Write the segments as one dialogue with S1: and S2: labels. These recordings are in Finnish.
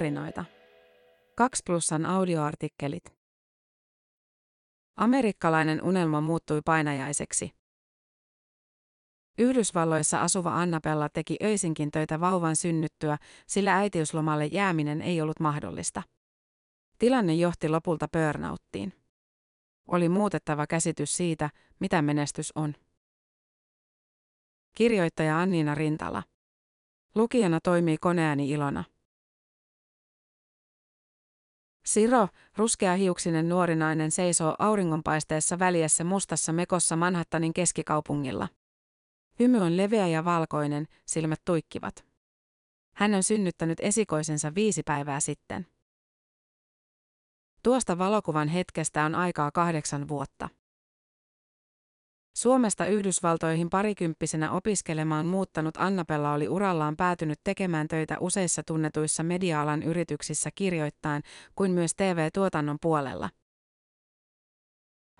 S1: tarinoita. 2 plussan audioartikkelit. Amerikkalainen unelma muuttui painajaiseksi. Yhdysvalloissa asuva Annabella teki öisinkin töitä vauvan synnyttyä, sillä äitiyslomalle jääminen ei ollut mahdollista. Tilanne johti lopulta burnouttiin. Oli muutettava käsitys siitä, mitä menestys on. Kirjoittaja Anniina Rintala. Lukijana toimii koneääni Ilona. Siro, ruskeahiuksinen nuori nainen seisoo auringonpaisteessa väliessä mustassa mekossa Manhattanin keskikaupungilla. Hymy on leveä ja valkoinen, silmät tuikkivat. Hän on synnyttänyt esikoisensa viisi päivää sitten. Tuosta valokuvan hetkestä on aikaa kahdeksan vuotta. Suomesta Yhdysvaltoihin parikymppisenä opiskelemaan muuttanut Annapella oli urallaan päätynyt tekemään töitä useissa tunnetuissa media-alan yrityksissä kirjoittain kuin myös TV-tuotannon puolella.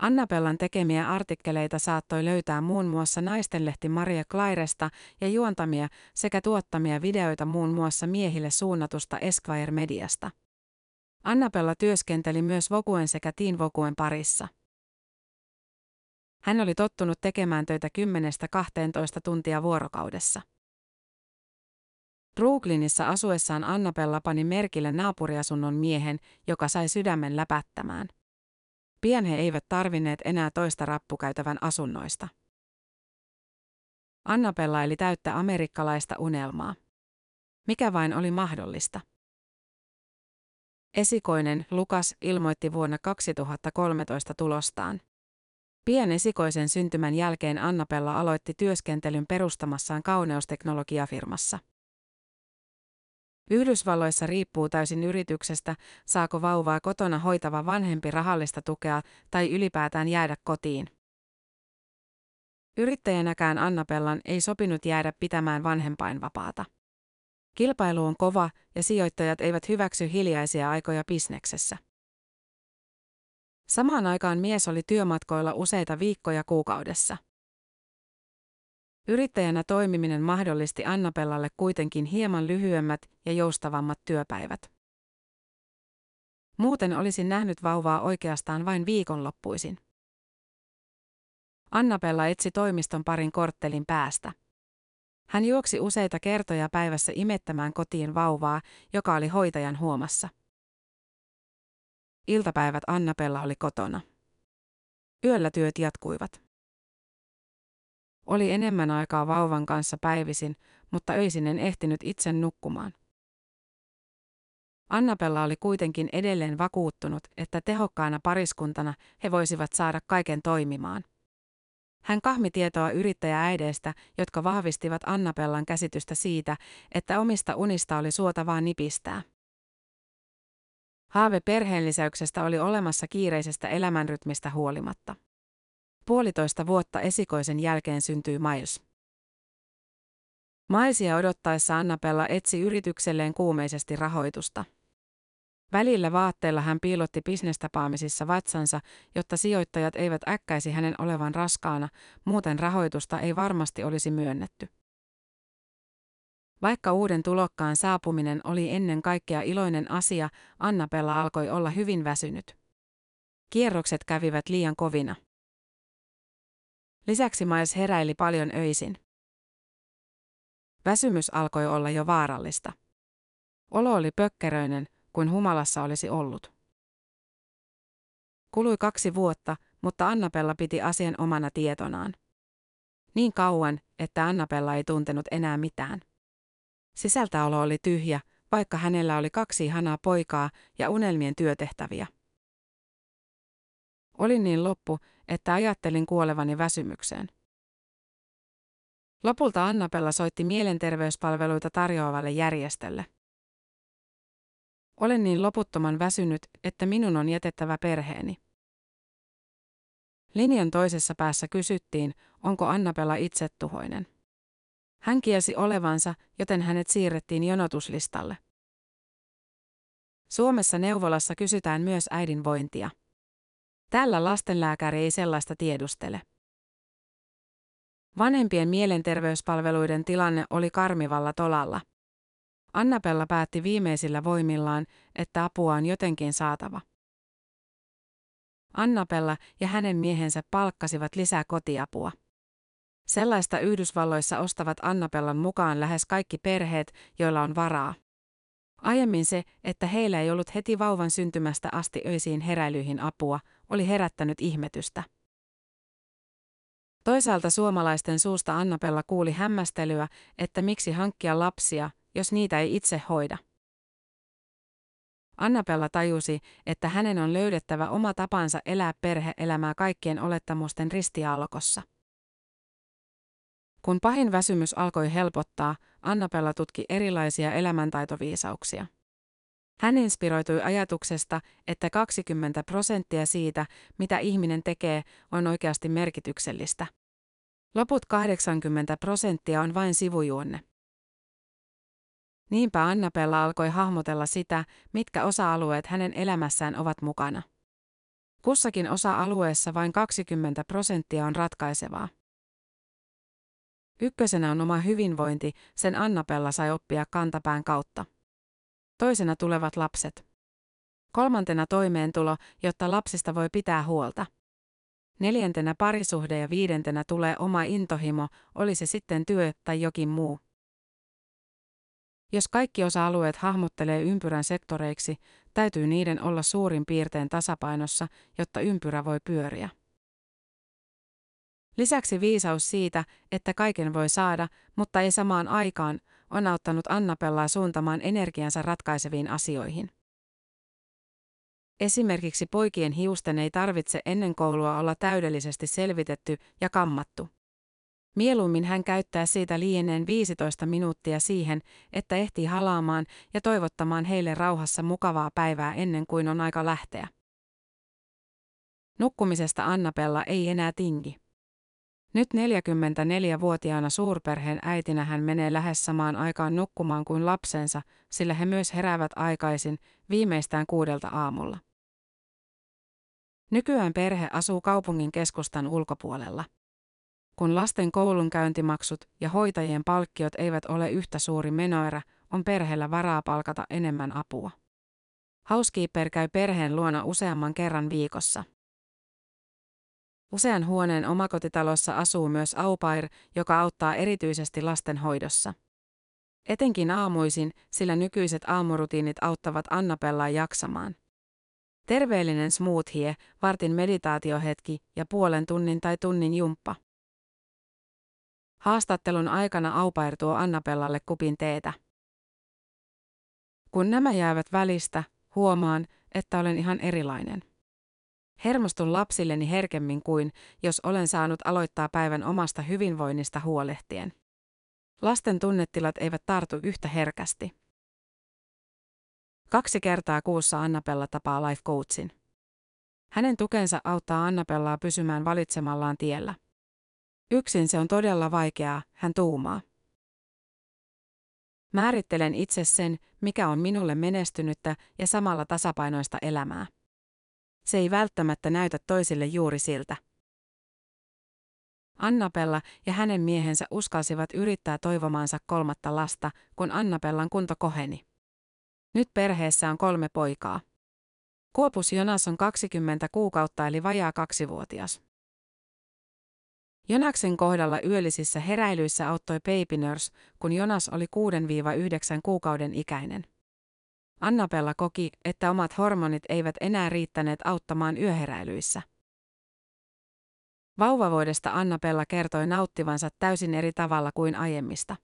S1: Annapellan tekemiä artikkeleita saattoi löytää muun muassa naistenlehti Maria Clairesta ja juontamia sekä tuottamia videoita muun muassa miehille suunnatusta Esquire-mediasta. Annapella työskenteli myös Vokuen sekä Teen Vokuen parissa. Hän oli tottunut tekemään töitä 10-12 tuntia vuorokaudessa. Brooklynissa asuessaan Annapella pani merkille naapuriasunnon miehen, joka sai sydämen läpättämään. Pian he eivät tarvinneet enää toista rappukäytävän asunnoista. Annapella eli täyttä amerikkalaista unelmaa. Mikä vain oli mahdollista. Esikoinen Lukas ilmoitti vuonna 2013 tulostaan. Pien esikoisen syntymän jälkeen Annapella aloitti työskentelyn perustamassaan kauneusteknologiafirmassa. Yhdysvalloissa riippuu täysin yrityksestä, saako vauvaa kotona hoitava vanhempi rahallista tukea tai ylipäätään jäädä kotiin. Yrittäjänäkään Annapellan ei sopinut jäädä pitämään vanhempainvapaata. Kilpailu on kova ja sijoittajat eivät hyväksy hiljaisia aikoja bisneksessä. Samaan aikaan mies oli työmatkoilla useita viikkoja kuukaudessa. Yrittäjänä toimiminen mahdollisti Annapellalle kuitenkin hieman lyhyemmät ja joustavammat työpäivät. Muuten olisin nähnyt vauvaa oikeastaan vain viikonloppuisin. Annapella etsi toimiston parin korttelin päästä. Hän juoksi useita kertoja päivässä imettämään kotiin vauvaa, joka oli hoitajan huomassa. Iltapäivät Annapella oli kotona. Yöllä työt jatkuivat. Oli enemmän aikaa vauvan kanssa päivisin, mutta öisin en ehtinyt itse nukkumaan. Annapella oli kuitenkin edelleen vakuuttunut, että tehokkaana pariskuntana he voisivat saada kaiken toimimaan. Hän kahmi tietoa yrittäjääideistä, jotka vahvistivat Annapellan käsitystä siitä, että omista unista oli suotavaa nipistää. Haave perheenlisäyksestä oli olemassa kiireisestä elämänrytmistä huolimatta. Puolitoista vuotta esikoisen jälkeen syntyi Miles. Maisia odottaessa Annapella etsi yritykselleen kuumeisesti rahoitusta. Välillä vaatteella hän piilotti bisnestapaamisissa vatsansa, jotta sijoittajat eivät äkkäisi hänen olevan raskaana, muuten rahoitusta ei varmasti olisi myönnetty. Vaikka uuden tulokkaan saapuminen oli ennen kaikkea iloinen asia, Annapella alkoi olla hyvin väsynyt. Kierrokset kävivät liian kovina. Lisäksi Miles heräili paljon öisin. Väsymys alkoi olla jo vaarallista. Olo oli pökkeröinen, kuin humalassa olisi ollut. Kului kaksi vuotta, mutta Annapella piti asian omana tietonaan. Niin kauan, että Annapella ei tuntenut enää mitään. Sisältäolo oli tyhjä, vaikka hänellä oli kaksi ihanaa poikaa ja unelmien työtehtäviä. Olin niin loppu, että ajattelin kuolevani väsymykseen. Lopulta Annapella soitti mielenterveyspalveluita tarjoavalle järjestölle. Olen niin loputtoman väsynyt, että minun on jätettävä perheeni. Linjan toisessa päässä kysyttiin, onko Annapella itsetuhoinen. Hän kielsi olevansa, joten hänet siirrettiin jonotuslistalle. Suomessa neuvolassa kysytään myös äidin vointia. Täällä lastenlääkäri ei sellaista tiedustele. Vanhempien mielenterveyspalveluiden tilanne oli karmivalla tolalla. Annapella päätti viimeisillä voimillaan, että apua on jotenkin saatava. Annapella ja hänen miehensä palkkasivat lisää kotiapua. Sellaista Yhdysvalloissa ostavat Annapellan mukaan lähes kaikki perheet, joilla on varaa. Aiemmin se, että heillä ei ollut heti vauvan syntymästä asti öisiin heräilyihin apua, oli herättänyt ihmetystä. Toisaalta suomalaisten suusta Annapella kuuli hämmästelyä, että miksi hankkia lapsia, jos niitä ei itse hoida. Annapella tajusi, että hänen on löydettävä oma tapansa elää perheelämää kaikkien olettamusten ristiaallokossa. Kun pahin väsymys alkoi helpottaa, Annapella tutki erilaisia elämäntaitoviisauksia. Hän inspiroitui ajatuksesta, että 20 prosenttia siitä, mitä ihminen tekee, on oikeasti merkityksellistä. Loput 80 prosenttia on vain sivujuonne. Niinpä Annapella alkoi hahmotella sitä, mitkä osa-alueet hänen elämässään ovat mukana. Kussakin osa-alueessa vain 20 prosenttia on ratkaisevaa. Ykkösenä on oma hyvinvointi, sen Annapella sai oppia kantapään kautta. Toisena tulevat lapset. Kolmantena toimeentulo, jotta lapsista voi pitää huolta. Neljäntenä parisuhde ja viidentenä tulee oma intohimo, oli se sitten työ tai jokin muu. Jos kaikki osa-alueet hahmottelee ympyrän sektoreiksi, täytyy niiden olla suurin piirtein tasapainossa, jotta ympyrä voi pyöriä. Lisäksi viisaus siitä, että kaiken voi saada, mutta ei samaan aikaan, on auttanut Annapellaa suuntamaan energiansa ratkaiseviin asioihin. Esimerkiksi poikien hiusten ei tarvitse ennen koulua olla täydellisesti selvitetty ja kammattu. Mieluummin hän käyttää siitä liieneen 15 minuuttia siihen, että ehtii halaamaan ja toivottamaan heille rauhassa mukavaa päivää ennen kuin on aika lähteä. Nukkumisesta Annapella ei enää tingi. Nyt 44-vuotiaana suurperheen äitinä hän menee lähes samaan aikaan nukkumaan kuin lapsensa, sillä he myös heräävät aikaisin, viimeistään kuudelta aamulla. Nykyään perhe asuu kaupungin keskustan ulkopuolella. Kun lasten koulunkäyntimaksut ja hoitajien palkkiot eivät ole yhtä suuri menoerä, on perheellä varaa palkata enemmän apua. Housekeeper käy perheen luona useamman kerran viikossa. Usean huoneen omakotitalossa asuu myös aupair, joka auttaa erityisesti lasten hoidossa. Etenkin aamuisin, sillä nykyiset aamurutiinit auttavat Annapellaa jaksamaan. Terveellinen smoothie, vartin meditaatiohetki ja puolen tunnin tai tunnin jumppa. Haastattelun aikana Aupair tuo Annapellalle kupin teetä. Kun nämä jäävät välistä, huomaan, että olen ihan erilainen. Hermostun lapsilleni herkemmin kuin, jos olen saanut aloittaa päivän omasta hyvinvoinnista huolehtien. Lasten tunnetilat eivät tartu yhtä herkästi. Kaksi kertaa kuussa Annapella tapaa life coachin. Hänen tukensa auttaa Annapellaa pysymään valitsemallaan tiellä. Yksin se on todella vaikeaa, hän tuumaa. Määrittelen itse sen, mikä on minulle menestynyttä ja samalla tasapainoista elämää. Se ei välttämättä näytä toisille juuri siltä. Annapella ja hänen miehensä uskalsivat yrittää toivomaansa kolmatta lasta, kun Annapellan kunto koheni. Nyt perheessä on kolme poikaa. Kuopus Jonas on 20 kuukautta eli vajaa kaksivuotias. Jonaksen kohdalla yöllisissä heräilyissä auttoi Baby Nurse, kun Jonas oli 6-9 kuukauden ikäinen. Annapella koki, että omat hormonit eivät enää riittäneet auttamaan yöheräilyissä. Vauvavuodesta Annapella kertoi nauttivansa täysin eri tavalla kuin aiemmista.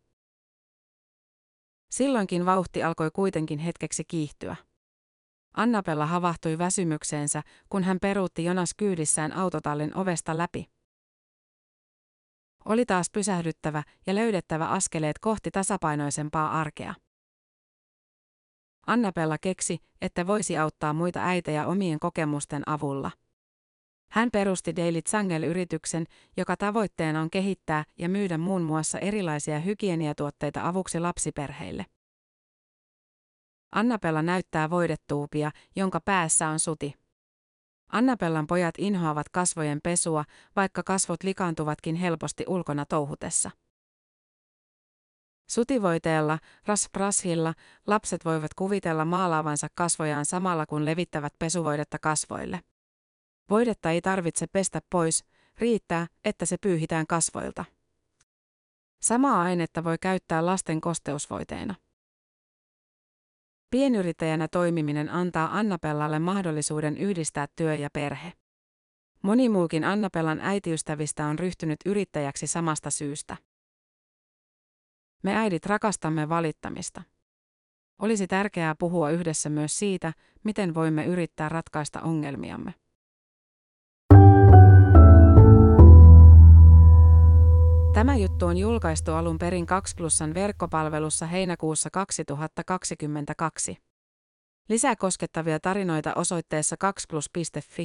S1: Silloinkin vauhti alkoi kuitenkin hetkeksi kiihtyä. Annapella havahtui väsymykseensä, kun hän peruutti Jonas kyydissään autotallin ovesta läpi. Oli taas pysähdyttävä ja löydettävä askeleet kohti tasapainoisempaa arkea. Annapella keksi, että voisi auttaa muita äitejä omien kokemusten avulla. Hän perusti Daily Zangel-yrityksen, joka tavoitteena on kehittää ja myydä muun muassa erilaisia hygieniatuotteita avuksi lapsiperheille. Annapella näyttää voidetuupia, jonka päässä on suti. Annapellan pojat inhoavat kasvojen pesua, vaikka kasvot likaantuvatkin helposti ulkona touhutessa. Sutivoiteella, rasprashilla, lapset voivat kuvitella maalaavansa kasvojaan samalla kun levittävät pesuvoidetta kasvoille. Voidetta ei tarvitse pestä pois, riittää, että se pyyhitään kasvoilta. Samaa ainetta voi käyttää lasten kosteusvoiteina. Pienyrittäjänä toimiminen antaa Annapellalle mahdollisuuden yhdistää työ ja perhe. Moni muukin Annapellan äitiystävistä on ryhtynyt yrittäjäksi samasta syystä. Me äidit rakastamme valittamista. Olisi tärkeää puhua yhdessä myös siitä, miten voimme yrittää ratkaista ongelmiamme. Tämä juttu on julkaistu alun perin 2 plussan verkkopalvelussa heinäkuussa 2022. Lisää koskettavia tarinoita osoitteessa 2plus.fi.